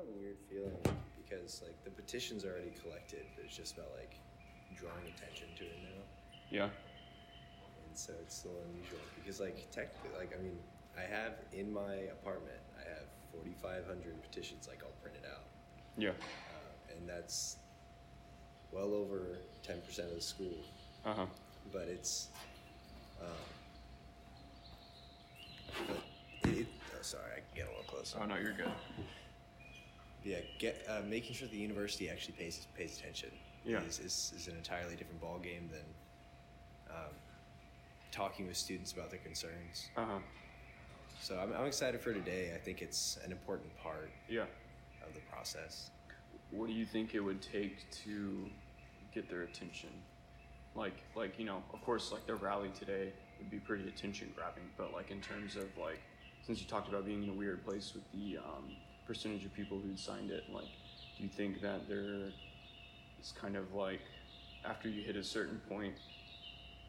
kind of a weird feeling because like the petition's are already collected, but it's just about like drawing attention to it now. Yeah. And so it's still unusual because like technically, like I mean, I have in my apartment, I have 4,500 petitions like all printed out, Yeah. uh, and that's well over 10% of the school. Uh huh. But it's, um, but it, oh, sorry, I can get a little closer. Oh no, you're good. Yeah, get uh, making sure the university actually pays pays attention. Yeah. is, is, is an entirely different ball game than um, talking with students about their concerns. Uh huh. So I'm, I'm excited for today. I think it's an important part Yeah. of the process. What do you think it would take to get their attention? Like, like you know, of course, like their rally today would be pretty attention grabbing. But like in terms of like, since you talked about being in a weird place with the um, percentage of people who'd signed it, like, do you think that there is kind of like after you hit a certain point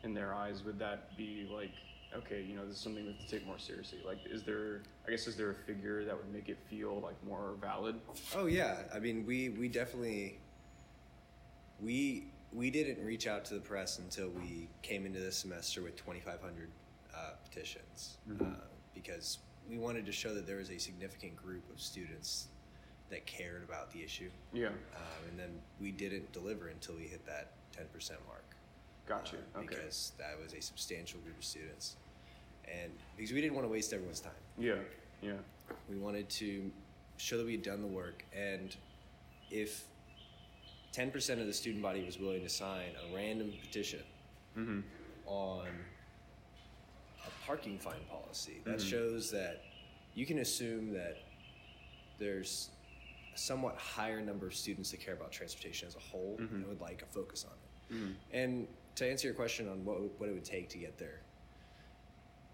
in their eyes, would that be like, okay, you know, this is something we have to take more seriously? Like, is there, I guess, is there a figure that would make it feel like more valid? Oh yeah, I mean we we definitely we we didn't reach out to the press until we came into this semester with 2,500 uh, petitions Mhm. uh, because we wanted to show that there was a significant group of students that cared about the issue, Yeah, um, and then we didn't deliver until we hit that 10% mark. got you. uh, Okay. Because that was a substantial group of students, and because we didn't want to waste everyone's time Yeah, yeah, we wanted to show that we had done the work and if 10% of the student body was willing to sign a random petition mm-hmm. on parking fine policy that Mhm. shows that you can assume that there's a somewhat higher number of students that care about transportation as a whole Mhm. and would like a focus on it Mm-hmm. and to answer your question on what what it would take to get their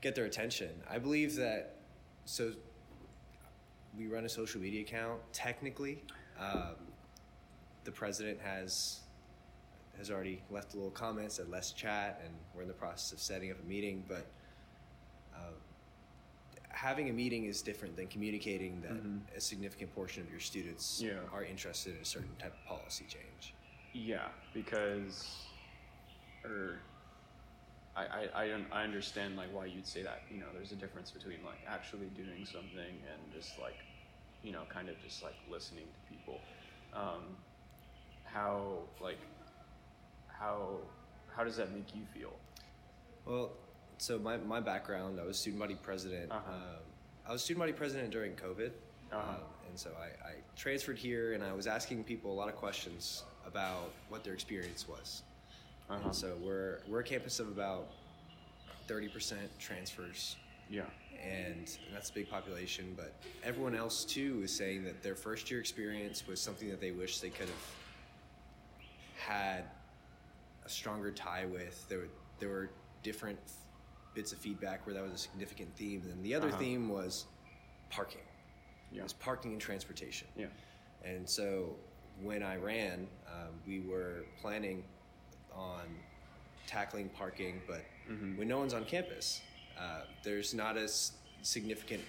get their attention, I believe that so we run a social media account. Technically, um, the president has has already left a little comment, said let's chat, and we're in the process of setting up a meeting. But uh, having a meeting is different than communicating that Mhm. a significant portion of your students Yeah. are interested in a certain type of policy change. Yeah, because, or, I, I, I, I understand like why you'd say that. You know, there's a difference between like actually doing something and just like, you know, kind of just like listening to people. Um, how like, how how does that make you feel? Well, so my, my background, I was student body president. Uh-huh. Um, I was student body president during COVID. Uh-huh. Um, and so I, I transferred here and I was asking people a lot of questions about what their experience was. Uh-huh. And so we're, we're a campus of about 30% transfers. Yeah. And that's a big population, but everyone else too is saying that their first year experience was something that they wish they could have had a stronger tie with. There were there were different bits of feedback where that was a significant theme, and the other Uh-huh. theme was parking. Yeah. It was parking and transportation. Yeah. And so when I ran, um, we were planning on tackling parking, but Mhm. when no one's on campus, uh, there's not as significant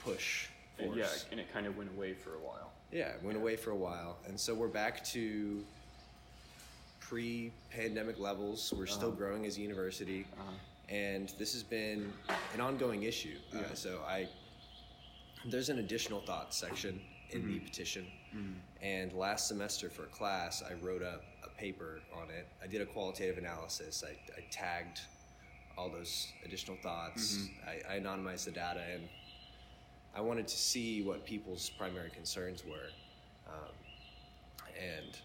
push And yeah, and it kind of went away for a while. Yeah, it went away for a while, and so we're back to pre-pandemic levels. We're still Uh-huh. growing as a university, Uh-huh. And this has been an ongoing issue. Uh, Yeah. so I, there's an additional thoughts section in the Mhm. petition, Mhm. and last semester for class, I wrote up a paper on it. I did a qualitative analysis. I, I tagged all those additional thoughts. Mhm. I, I anonymized the data, and I wanted to see what people's primary concerns were. Um, and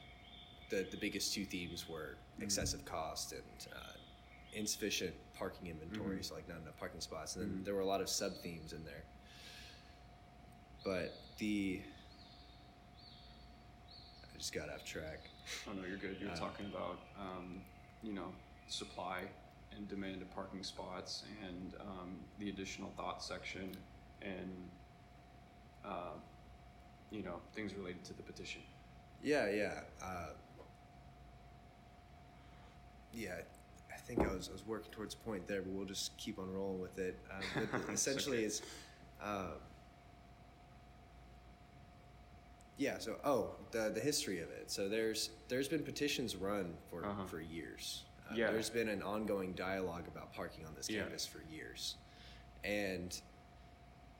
the, the biggest two themes were excessive cost and uh, insufficient parking inventory, Mhm. so like not enough parking spots. And then Mhm. there were a lot of sub themes in there. But the I just got off track. Oh no, you're good. You're Uh, talking about um, you know supply and demand of parking spots and um, the additional thought section and uh, you know things related to the petition. Yeah, yeah. Uh, yeah, think I was, I was working towards a point there, but we'll just keep on rolling with it. Um, but It's essentially, okay. it's uh, yeah. So, oh, the the history of it. So there's there's been petitions run for Uh-huh. for years. Uh, Yeah. There's been an ongoing dialogue about parking on this Yeah. campus for years, and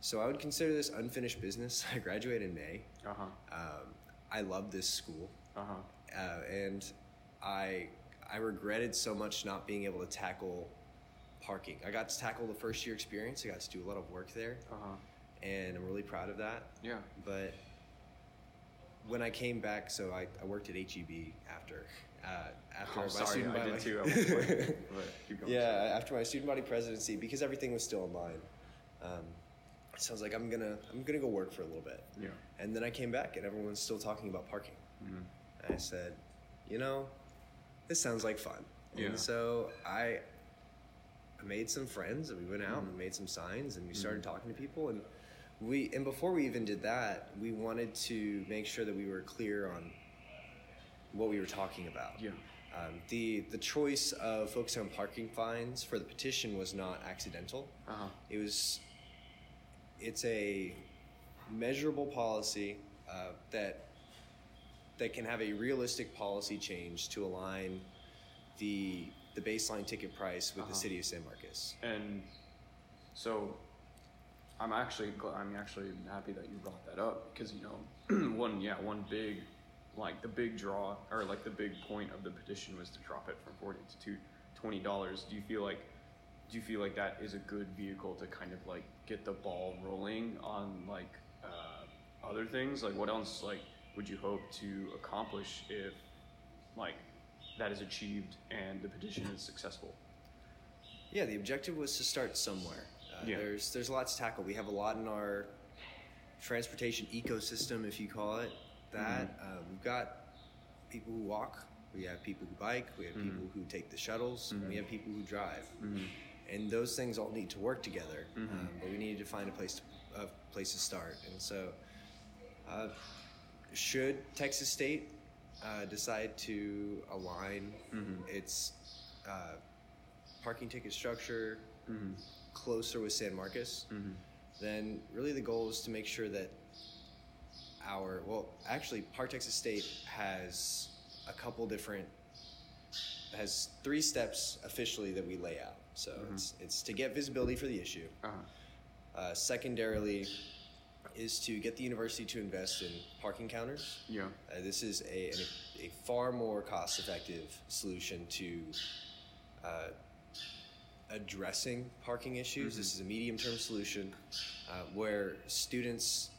so I would consider this unfinished business. I graduated in May. Uh huh. Um, I love this school, Uh huh. uh, and I I regretted so much not being able to tackle parking. I got to tackle the first year experience. I got to do a lot of work there, Uh huh. and I'm really proud of that. Yeah. But when I came back, so I, I worked at HEB after uh, after Oh, my sorry, student I body. too. I but keep going. yeah, after my student body presidency, because everything was still online. Um, so I was like, I'm gonna I'm gonna go work for a little bit. Yeah. And then I came back, and everyone's still talking about parking. Mhm. And I said, you know, this sounds like fun. Yeah. And so I I made some friends, and we went out Mhm. and made some signs, and we Mm-hmm. started talking to people, and we and before we even did that, we wanted to make sure that we were clear on what we were talking about. Yeah. Um, the the choice of focusing on parking fines for the petition was not accidental. Uh huh. It was. It's a measurable policy uh, that that can have a realistic policy change to align the the baseline ticket price with Uh-huh. the city of San Marcos. And so, I'm actually gl- I'm actually happy that you brought that up because you know, one yeah one big like the big draw or like the big point of the petition was to drop it from forty to twenty dollars. Do you feel like do you feel like that is a good vehicle to kind of like get the ball rolling on like uh, other things? Like what else like would you hope to accomplish if like that is achieved and the petition is successful? Yeah, the objective was to start somewhere. Uh, Yeah. There's there's a lot to tackle. We have a lot in our transportation ecosystem, if you call it that. Mm-hmm. Uh, we've got people who walk. We have people who bike. We have Mhm. people who take the shuttles. and We have people who drive. Mm-hmm. and those things all need to work together. Mhm. Um, but we needed to find a place to, a place to start, and so uh, should Texas State uh, decide to align Mhm. its uh, parking ticket structure Mm-hmm. closer with San Marcos, Mm-hmm. then really the goal is to make sure that our well, actually, Park Texas State has a couple different has three steps officially that we lay out. So Mhm. it's it's to get visibility for the issue. Uh-huh. Uh, secondarily, is to get the university to invest in parking counters. Yeah. Uh, this is a, an, a far more cost effective solution to uh, addressing parking issues. This is a medium term solution uh, where students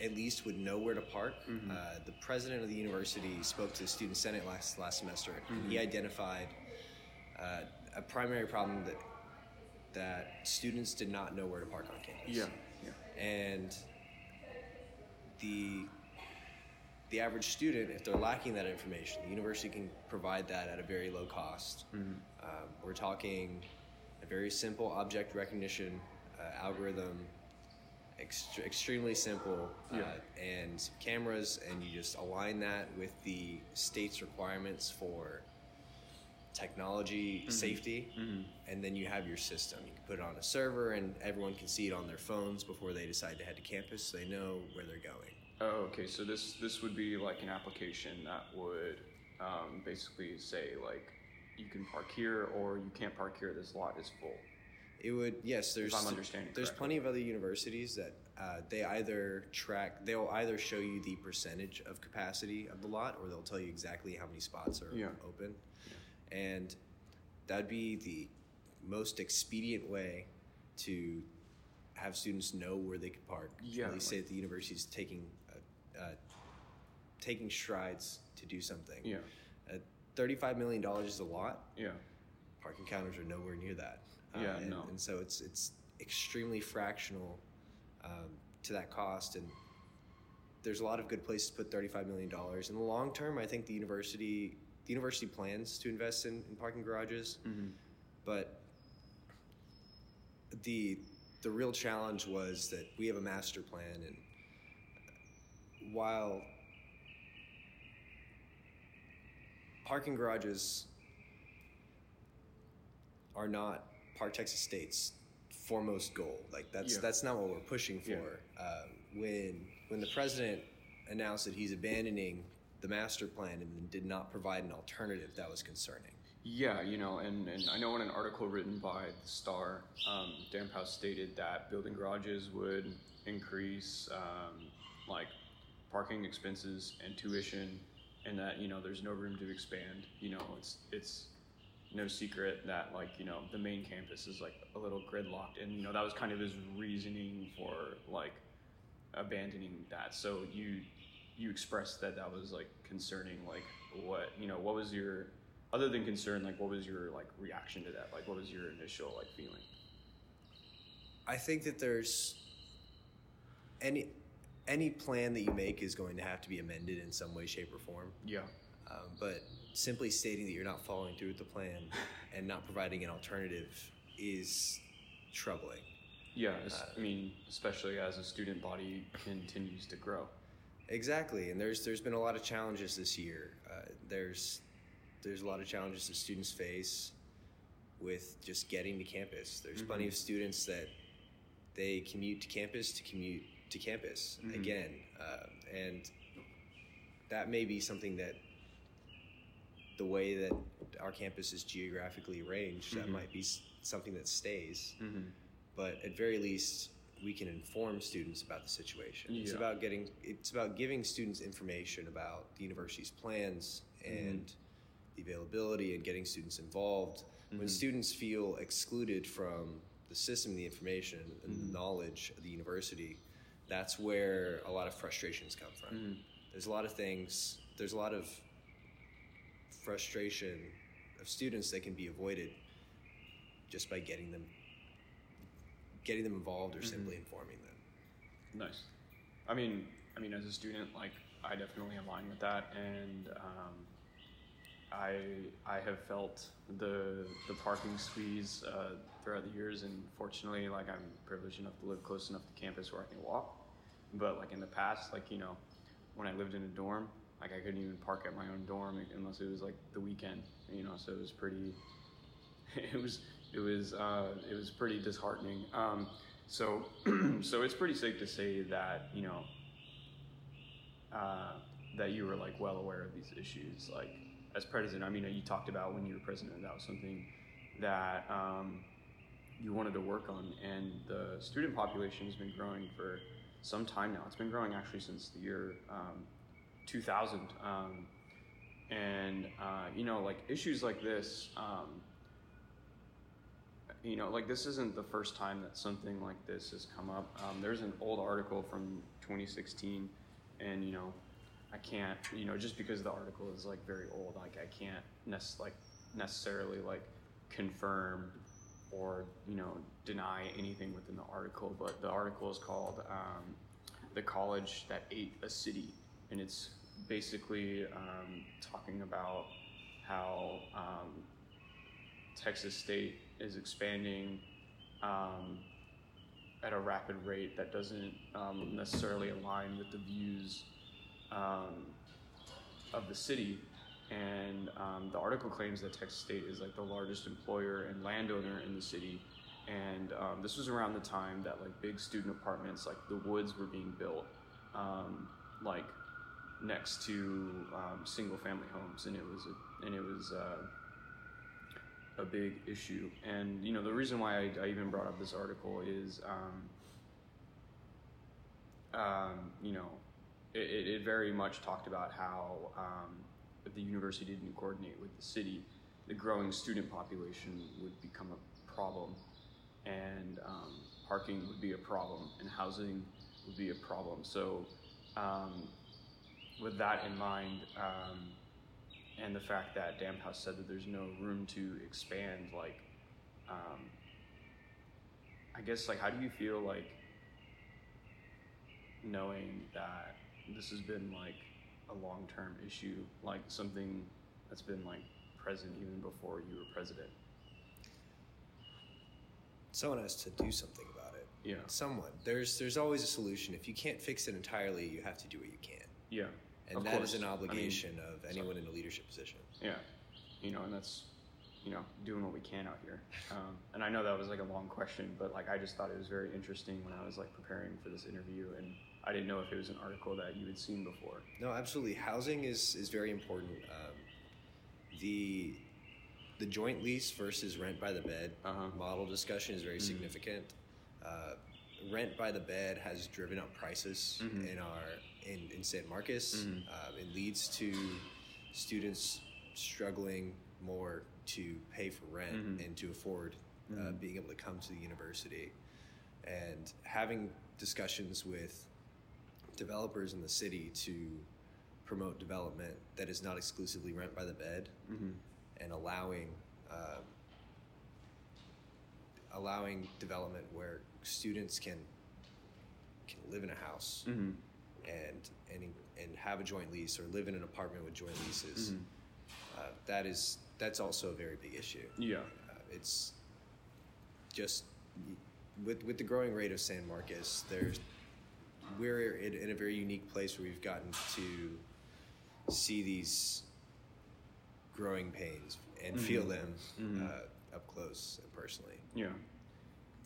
at least would know where to park. Mhm. Uh, the president of the university spoke to the student senate last last semester, and he identified uh, a primary problem that that students did not know where to park on campus Yeah. Yeah. and the the average student, if they're lacking that information, the university can provide that at a very low cost. Mhm. Um, we're talking a very simple object recognition uh, algorithm, ext- extremely simple, uh, Yeah. and cameras, and you just align that with the state's requirements for technology Mhm. safety Mhm. and then you have your system. You can put it on a server, and everyone can see it on their phones before they decide to head to campus. So they know where they're going. Oh, okay. So this this would be like an application that would um, basically say like you can park here or you can't park here. This lot is full. It would yes. There's there's correctly. plenty of other universities that uh, they either track. They'll either show you the percentage of capacity of the lot, or they'll tell you exactly how many spots are Yeah. open, and that'd be the most expedient way to have students know where they could park. Yeah, Really say like- that the university is taking uh, uh, taking strides to do something. Yeah. Uh, Thirty-five million dollars is a lot. Yeah. Parking counters are nowhere near that. Uh, Yeah, and, no. and so it's it's extremely fractional um, to that cost, and there's a lot of good places to put thirty-five million dollars. In the long term, I think the university the university plans to invest in, in parking garages, Mm-hmm. but the the real challenge was that we have a master plan, and while parking garages are not Park Texas State's foremost goal. Like that's Yeah. that's not what we're pushing for. Yeah. Um, when when the president announced that he's abandoning the master plan and did not provide an alternative that was concerning. Yeah, you know, and, and I know in an article written by the Star, um, Damphouse stated that building garages would increase um, like parking expenses and tuition, and that you know there's no room to expand. You know, it's it's no secret that like you know the main campus is like a little gridlocked, and you know that was kind of his reasoning for like abandoning that. So you you expressed that that was like concerning. Like what you know, what was your other than concern? Like what was your like reaction to that? Like what was your initial like feeling? I think that there's any any plan that you make is going to have to be amended in some way, shape, or form. Yeah. Um, but simply stating that you're not following through with the plan and not providing an alternative is troubling. Yeah, I mean, especially as a student body continues to grow. Exactly, and there's there's been a lot of challenges this year. Uh, there's there's a lot of challenges that students face with just getting to campus. There's Mhm. plenty of students that they commute to campus to commute to campus Mhm. again, uh, and that may be something that the way that our campus is geographically arranged, that Mhm. might be something that stays. Mm-hmm. But at very least, we can inform students about the situation. It's about getting it's about giving students information about the university's plans and the availability and getting students involved. When Mhm. students feel excluded from the system, the information, and the Mhm. knowledge of the university, that's where a lot of frustrations come from. Mhm. There's a lot of things. There's a lot of frustration of students that can be avoided just by getting them getting them involved or simply informing them. Nice. I mean, I mean, as a student, like I definitely align with that, and um, I I have felt the the parking squeeze uh, throughout the years, and fortunately, like I'm privileged enough to live close enough to campus where I can walk. But like in the past, like you know, when I lived in a dorm, like I couldn't even park at my own dorm unless it was like the weekend, you know. So it was pretty. It was it was uh, it was pretty disheartening. Um, so so it's pretty safe to say that you know uh, that you were like well aware of these issues. Like as president, I mean, you talked about when you were president that was something that um, you wanted to work on, and the student population has been growing for some time now. It's been growing actually since the year um, 2000. Um, and uh, you know, like issues like this, um, you know, like this isn't the first time that something like this has come up. Um, there's an old article from 2016, and you know, I can't, you know, just because the article is like very old, like I can't nec- like necessarily like confirm or you know deny anything within the article. But the article is called um, "The College That Ate a City," and it's basically um, talking about how um, Texas State is expanding um, at a rapid rate that doesn't um, necessarily align with the views um, of the city. And um, the article claims that Texas State is like the largest employer and landowner in the city. And um, this was around the time that like big student apartments, like the Woods, were being built, like next to um, single family homes, and it was a, and it was. Uh, a big issue. And you know, the reason why I, I even brought up this article is, um, um, you know, it, it, very much talked about how um, if the university didn't coordinate with the city, the growing student population would become a problem, and um, parking would be a problem, and housing would be a problem. So, um, with that in mind. And the fact that Damphouse said that there's no room to expand, like, um, I guess, like, how do you feel like knowing that this has been like a long term issue, like something that's been like present even before you were president? Someone has to do something about it. Yeah, Someone. There's there's always a solution. If you can't fix it entirely, you have to do what you can. yeah, And Of that is course. an I mean, obligation of anyone in a leadership position. yeah, you know, and that's you know doing what we can out here. Um, and I know that was like a long question, but like I just thought it was very interesting when I was like preparing for this interview, and I didn't know if it was an article that you had seen before. No, absolutely. Housing is is very important. Um, the the joint lease versus rent by the bed Uh-huh. model discussion is very significant. Uh, rent by the bed has driven up prices Mhm. in our in, in San Marcos. Mhm. Um, it leads to students struggling more to pay for rent Mhm. and to afford uh, Mhm. being able to come to the university. And having discussions with developers in the city to promote development that is not exclusively rent by the bed Mm-hmm. and allowing um, allowing development where students can can live in a house Mm-hmm. and and and have a joint lease or live in an apartment with joint leases. Mhm. Uh, that is that's also a very big issue. Yeah. Uh, it's just with with the growing rate of San Marcos, there's we're in, in a very unique place where we've gotten to see these growing pains and feel Mhm. them Mhm. uh, up close and personally. Yeah.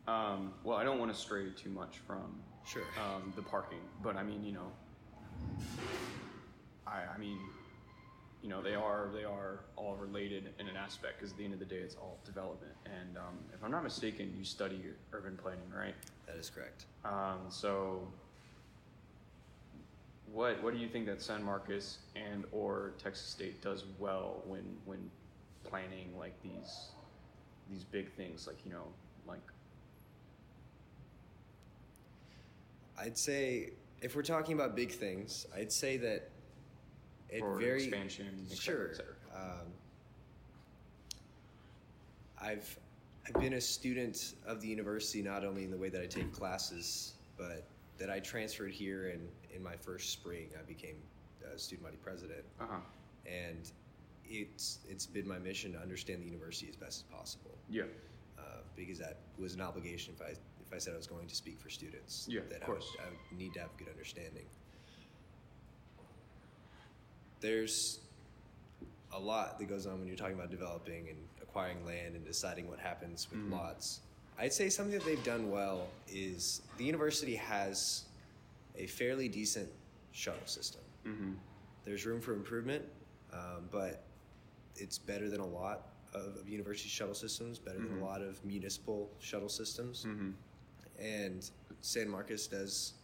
Um, well, I don't want to stray too much from Sure. um, the parking, but I mean, you know, I, I mean, you know, they are they are all related in an aspect because at the end of the day, it's all development. And um, if I'm not mistaken, you study urban planning, right? That is correct. Um, so, what what do you think that San Marcos and or Texas State does well when when planning like these these big things, like you know, like I'd say if we're talking about big things, I'd say that it or very expansion, et sure. et cetera. Um, I've I've been a student of the university not only in the way that I take classes, but that I transferred here and in my first spring I became a student body president, Uh huh. and it's it's been my mission to understand the university as best as possible Yeah. uh, because that was an obligation if I if I said I was going to speak for students. Yeah, that of I would, course. I would need to have a good understanding. There's a lot that goes on when you're talking about developing and acquiring land and deciding what happens with Mhm. lots. I'd say something that they've done well is the university has a fairly decent shuttle system. Mm-hmm. There's room for improvement, um, but it's better than a lot of, of university shuttle systems, better than Mhm. a lot of municipal shuttle systems. Mm-hmm. And San Marcos does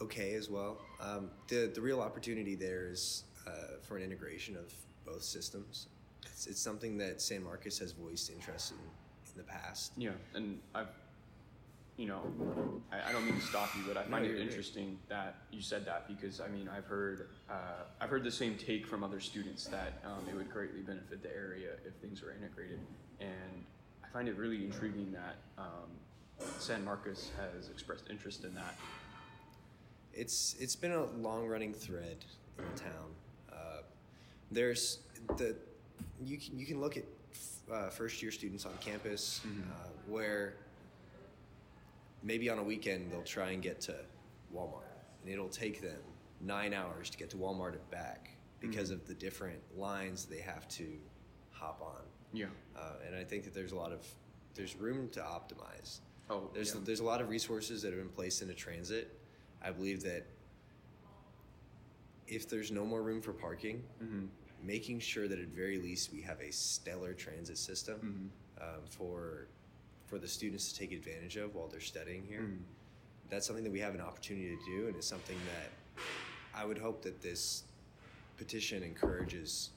okay as well. Um, the, the real opportunity there is uh, for an integration of both systems. It's, it's something that San Marcos has voiced interest in in the past. Yeah, and I've, you know, I, I don't mean to stop you, but I find you're it interesting that you said that because I mean I've heard uh, I've heard the same take from other students that um, it would greatly benefit the area if things were integrated, and I find it really intriguing that um, San Marcos has expressed interest in that. It's it's been a long running thread in the town. Uh, there's the you can you can look at uh, first year students on campus Mhm. uh, where maybe on a weekend they'll try and get to Walmart and it'll take them nine hours to get to Walmart and back because Mhm. of the different lines they have to hop on. Yeah. Uh, and I think that there's a lot of there's room to optimize. Oh, There's yeah. there's a lot of resources that have been placed into transit. I believe that if there's no more room for parking, Mm-hmm. making sure that at very least we have a stellar transit system Mhm. um, for for the students to take advantage of while they're studying here. Mhm. That's something that we have an opportunity to do, and it's something that I would hope that this petition encourages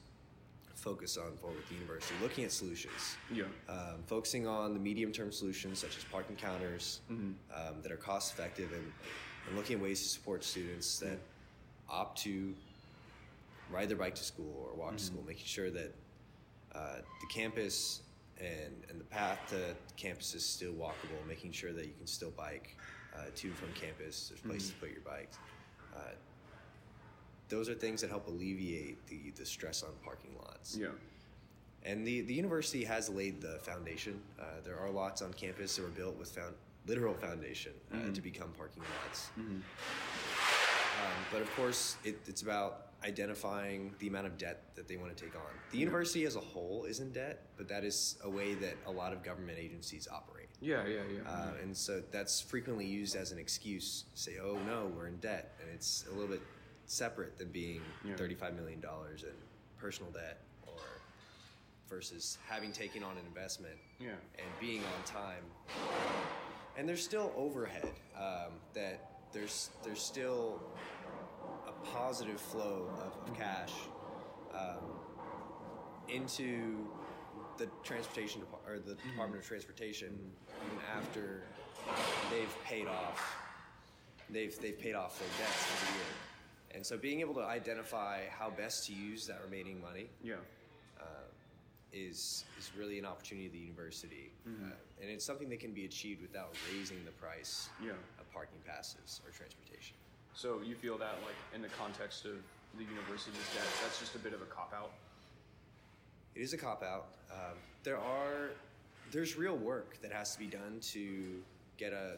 focus on for with the university, looking at solutions Yeah. um, focusing on the medium term solutions such as parking counters Mhm. um, that are cost effective and, and looking at ways to support students that opt to ride their bike to school or walk to Mhm. school, making sure that uh, the campus and, and the path to campus is still walkable, making sure that you can still bike uh, to and from campus. There's places Mhm. to put your bikes. Uh, those are things that help alleviate the, the stress on parking lots. Yeah. And the, the university has laid the foundation. Uh, there are lots on campus that were built with found, literal foundation uh, Mhm. to become parking lots. Mm-hmm. Um, but of course, it, it's about identifying the amount of debt that they want to take on. The university as a whole is in debt, but that is a way that a lot of government agencies operate. Yeah, yeah, yeah. Uh, and so that's frequently used as an excuse to say, oh no, we're in debt. And it's a little bit separate than being Yeah. $35 million in personal debt or versus having taken on an investment yeah. and being on time. And there's still overhead um, that there's there's still positive flow of, of cash um, into the transportation or the Department of Transportation even after they've paid off they've they've paid off their debts for the year. And so being able to identify how best to use that remaining money Yeah. uh, is is really an opportunity at the university, uh, and it's something that can be achieved without raising the price Yeah. of parking passes or transportation. So you feel that like in the context of the university's debt, that's just a bit of a cop out. It is a cop out. Um, there are there's real work that has to be done to get a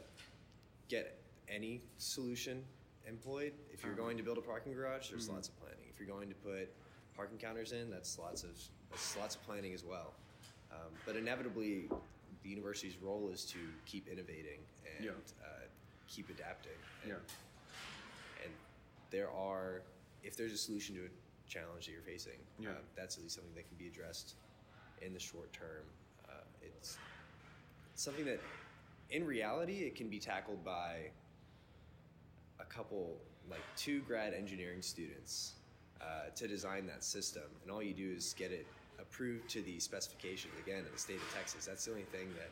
get any solution employed. If you're Uh-huh. going to build a parking garage, there's lots of planning. If you're going to put parking counters in, that's lots of that's lots of planning as well. Um, but inevitably, the university's role is to keep innovating and Yeah. uh, keep adapting. And, Yeah. There are if there's a solution to a challenge that you're facing Yeah. uh, that's at least something that can be addressed in the short term uh, it's something that in reality it can be tackled by a couple like two grad engineering students uh, to design that system and all you do is get it approved to the specifications again in the state of texas that's the only thing that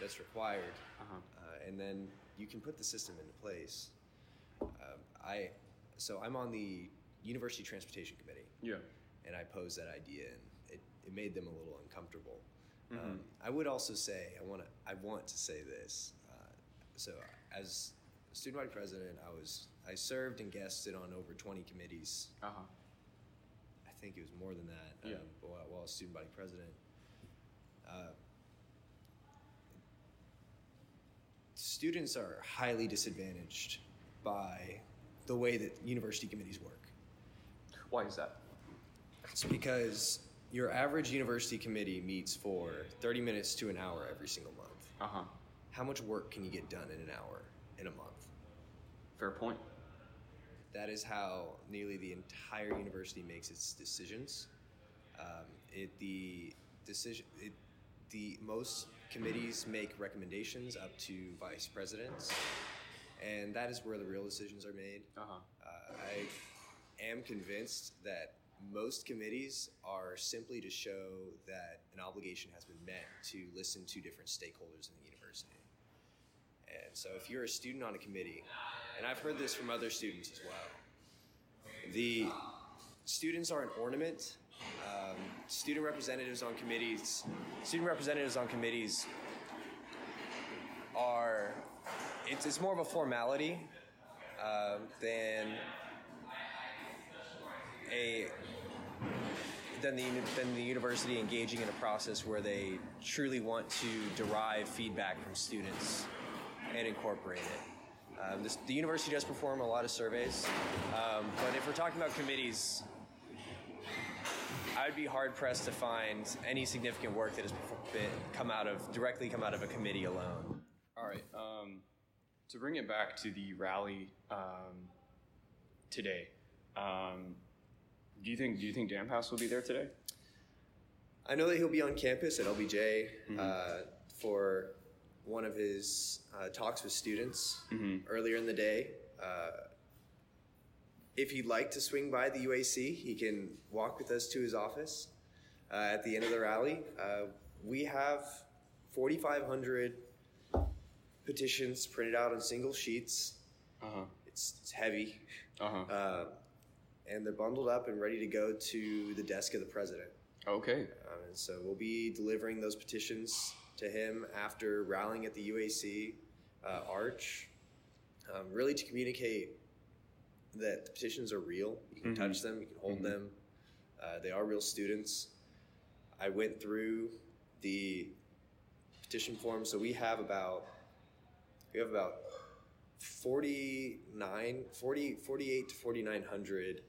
that's required Uh-huh. uh, and then you can put the system into place. Um, I so I'm on the University Transportation Committee, Yeah. and I posed that idea, and it, it made them a little uncomfortable. Mhm. Um, I would also say I want to I want to say this. Uh, so as student body president, I was I served and guested on over 20 committees. Uh huh. I think it was more than that. Yeah. Um, while, while student body president. Uh, students are highly disadvantaged by the way that university committees work. Why is that? It's because your average university committee meets for 30 minutes to an hour every single month. Uh huh. How much work can you get done in an hour in a month? Fair point. That is how nearly the entire university makes its decisions. Um, it the decision it, the most committees make recommendations up to vice presidents, and that is where the real decisions are made. Uh huh. Uh, I am convinced that most committees are simply to show that an obligation has been met to listen to different stakeholders in the university. And so, if you're a student on a committee, and I've heard this from other students as well, the students are an ornament. Um, student representatives on committees, student representatives on committees are, it's, it's more of a formality uh, than a than the than the university engaging in a process where they truly want to derive feedback from students and incorporate it. Um, this, the university does perform a lot of surveys, um, but if we're talking about committees, I'd be hard pressed to find any significant work that has been, come out of directly come out of a committee alone. All right. Um, to bring it back to the rally um, today, um, do you think do you think Damphouse will be there today? I know that he'll be on campus at LBJ uh, for one of his uh, talks with students earlier in the day. Uh, if he'd like to swing by the UAC, he can walk with us to his office uh, at the end of the rally. Uh, we have 4,500 petitions printed out on single sheets. Uh huh. It's, it's heavy, Uh huh. uh, and they're bundled up and ready to go to the desk of the president. okay. Um, and so we'll be delivering those petitions to him after rallying at the UAC uh, Arch, um, really to communicate that the petitions are real. You can Mhm. touch them, you can hold them. Uh, they are real students. I went through the petition form, so we have about we have about 49, 40, 48 to 4,900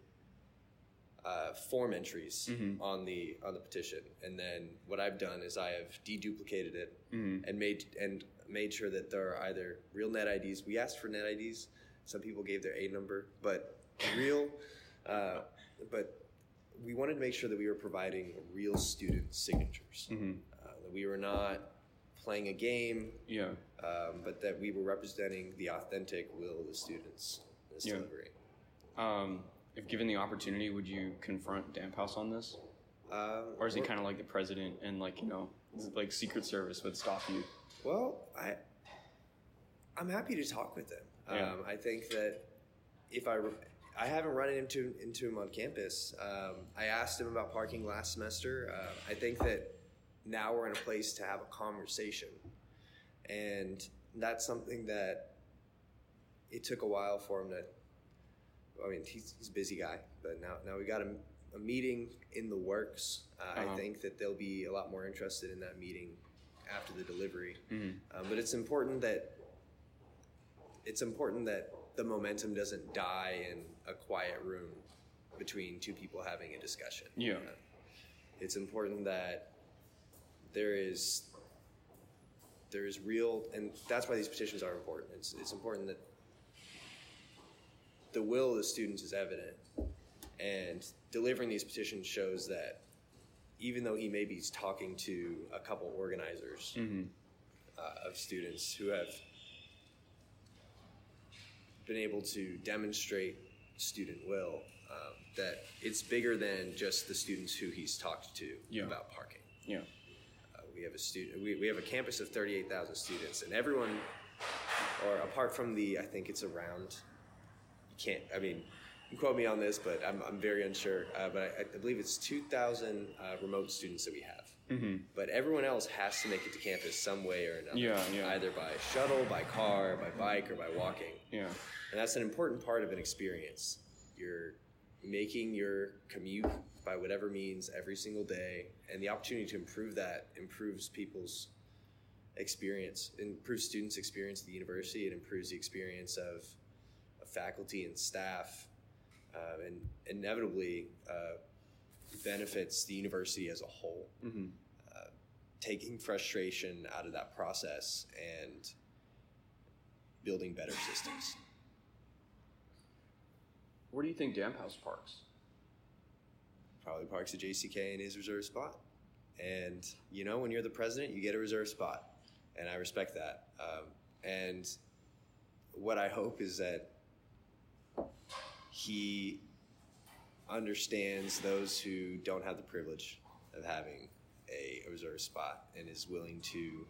uh, form entries on the on the petition, and then what I've done is I have deduplicated it and made and made sure that there are either real net IDs. We asked for net IDs. Some people gave their A number, but real. Uh, but we wanted to make sure that we were providing real student signatures. Uh, that we were not playing a game, Yeah. Um, but that we were representing the authentic will of the students in this Yeah. delivery. Um, if given the opportunity, would you confront Damphouse on this, Um, or is he kind of like the president and like you know, like Secret Service would stop you? Well, I, I'm happy to talk with him. Yeah. Um, I think that if I, re- I haven't run into into him on campus. Um, I asked him about parking last semester. Uh, I think that now we're in a place to have a conversation, and that's something that it took a while for him to. I mean, he's, he's a busy guy, but now now we got a, a meeting in the works. Uh, Uh-huh. I think that they'll be a lot more interested in that meeting after the delivery. Mhm. Um, but it's important that it's important that the momentum doesn't die in a quiet room between two people having a discussion. Yeah. Uh, it's important that there is there is real, and that's why these petitions are important. It's it's important that the will of the students is evident, and delivering these petitions shows that even though he may be talking to a couple organizers uh, of students who have been able to demonstrate student will, um, that it's bigger than just the students who he's talked to Yeah. about parking. Yeah. We have a student. We, we have a campus of thirty eight thousand students, and everyone, or apart from the, I think it's around. You can't. I mean, you can quote me on this, but I'm, I'm very unsure. Uh, but I, I believe it's two thousand uh, remote students that we have. Mm-hmm. But everyone else has to make it to campus some way or another. Yeah, yeah. Either by shuttle, by car, by bike, or by walking. Yeah. And that's an important part of an experience. You're making your commute by whatever means every single day, and the opportunity to improve that improves people's experience, improves students' experience at the university, it improves the experience of, of faculty and staff, uh, and inevitably uh, benefits the university as a whole. Mm-hmm. Uh, taking frustration out of that process and building better systems. Where do you think Damphouse parks? Probably parks at JCK in his reserve spot. And you know, when you're the president, you get a reserve spot, and I respect that. Um, and what I hope is that he understands those who don't have the privilege of having a, a reserve spot and is willing to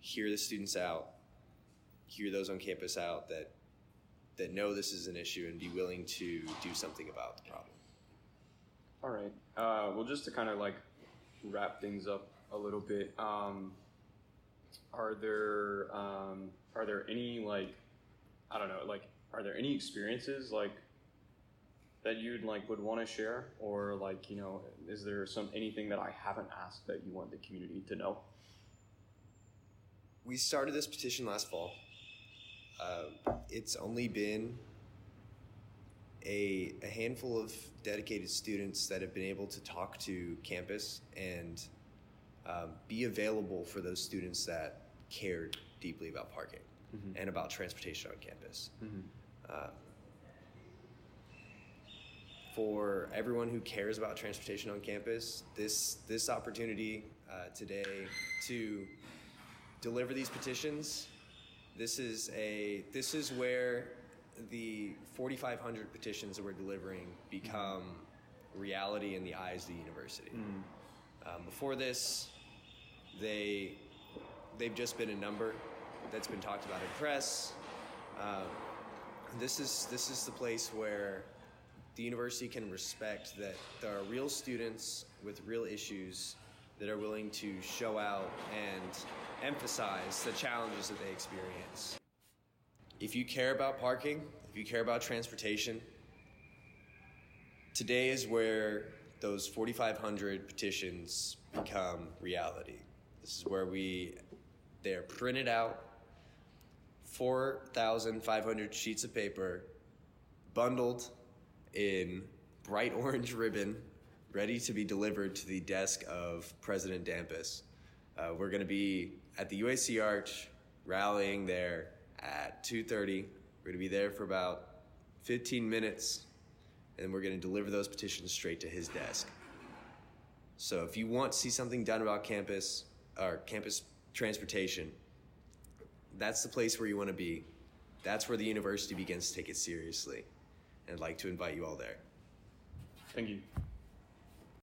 hear the students out, hear those on campus out that that know this is an issue and be willing to do something about the problem. All right. Uh, well, just to kind of like wrap things up a little bit, um, are there um, are there any like I don't know like are there any experiences like that you'd like would want to share or like you know is there some anything that I haven't asked that you want the community to know? we started this petition last fall. Um, it's only been a, a handful of dedicated students that have been able to talk to campus and um, be available for those students that cared deeply about parking and about transportation on campus. Uh, for everyone who cares about transportation on campus, this this opportunity uh, today to deliver these petitions. This is a this is where the 4,500 petitions that we're delivering become reality in the eyes of the university. Um, before this, they they've just been a number that's been talked about in press. Um, this is this is the place where the university can respect that there are real students with real issues that are willing to show out and emphasize the challenges that they experience. If you care about parking, if you care about transportation, today is where those 4,500 petitions become reality. This is where we, they're printed out, 4,500 sheets of paper, bundled in bright orange ribbon ready to be delivered to the desk of President Damphouse. Uh, we're going to be at the UAC Arch rallying there at 2.30. We're going to be there for about 15 minutes, and we're going to deliver those petitions straight to his desk. So if you want to see something done about campus or campus transportation, that's the place where you want to be. That's where the university begins to take it seriously. And I'd like to invite you all there. Thank you.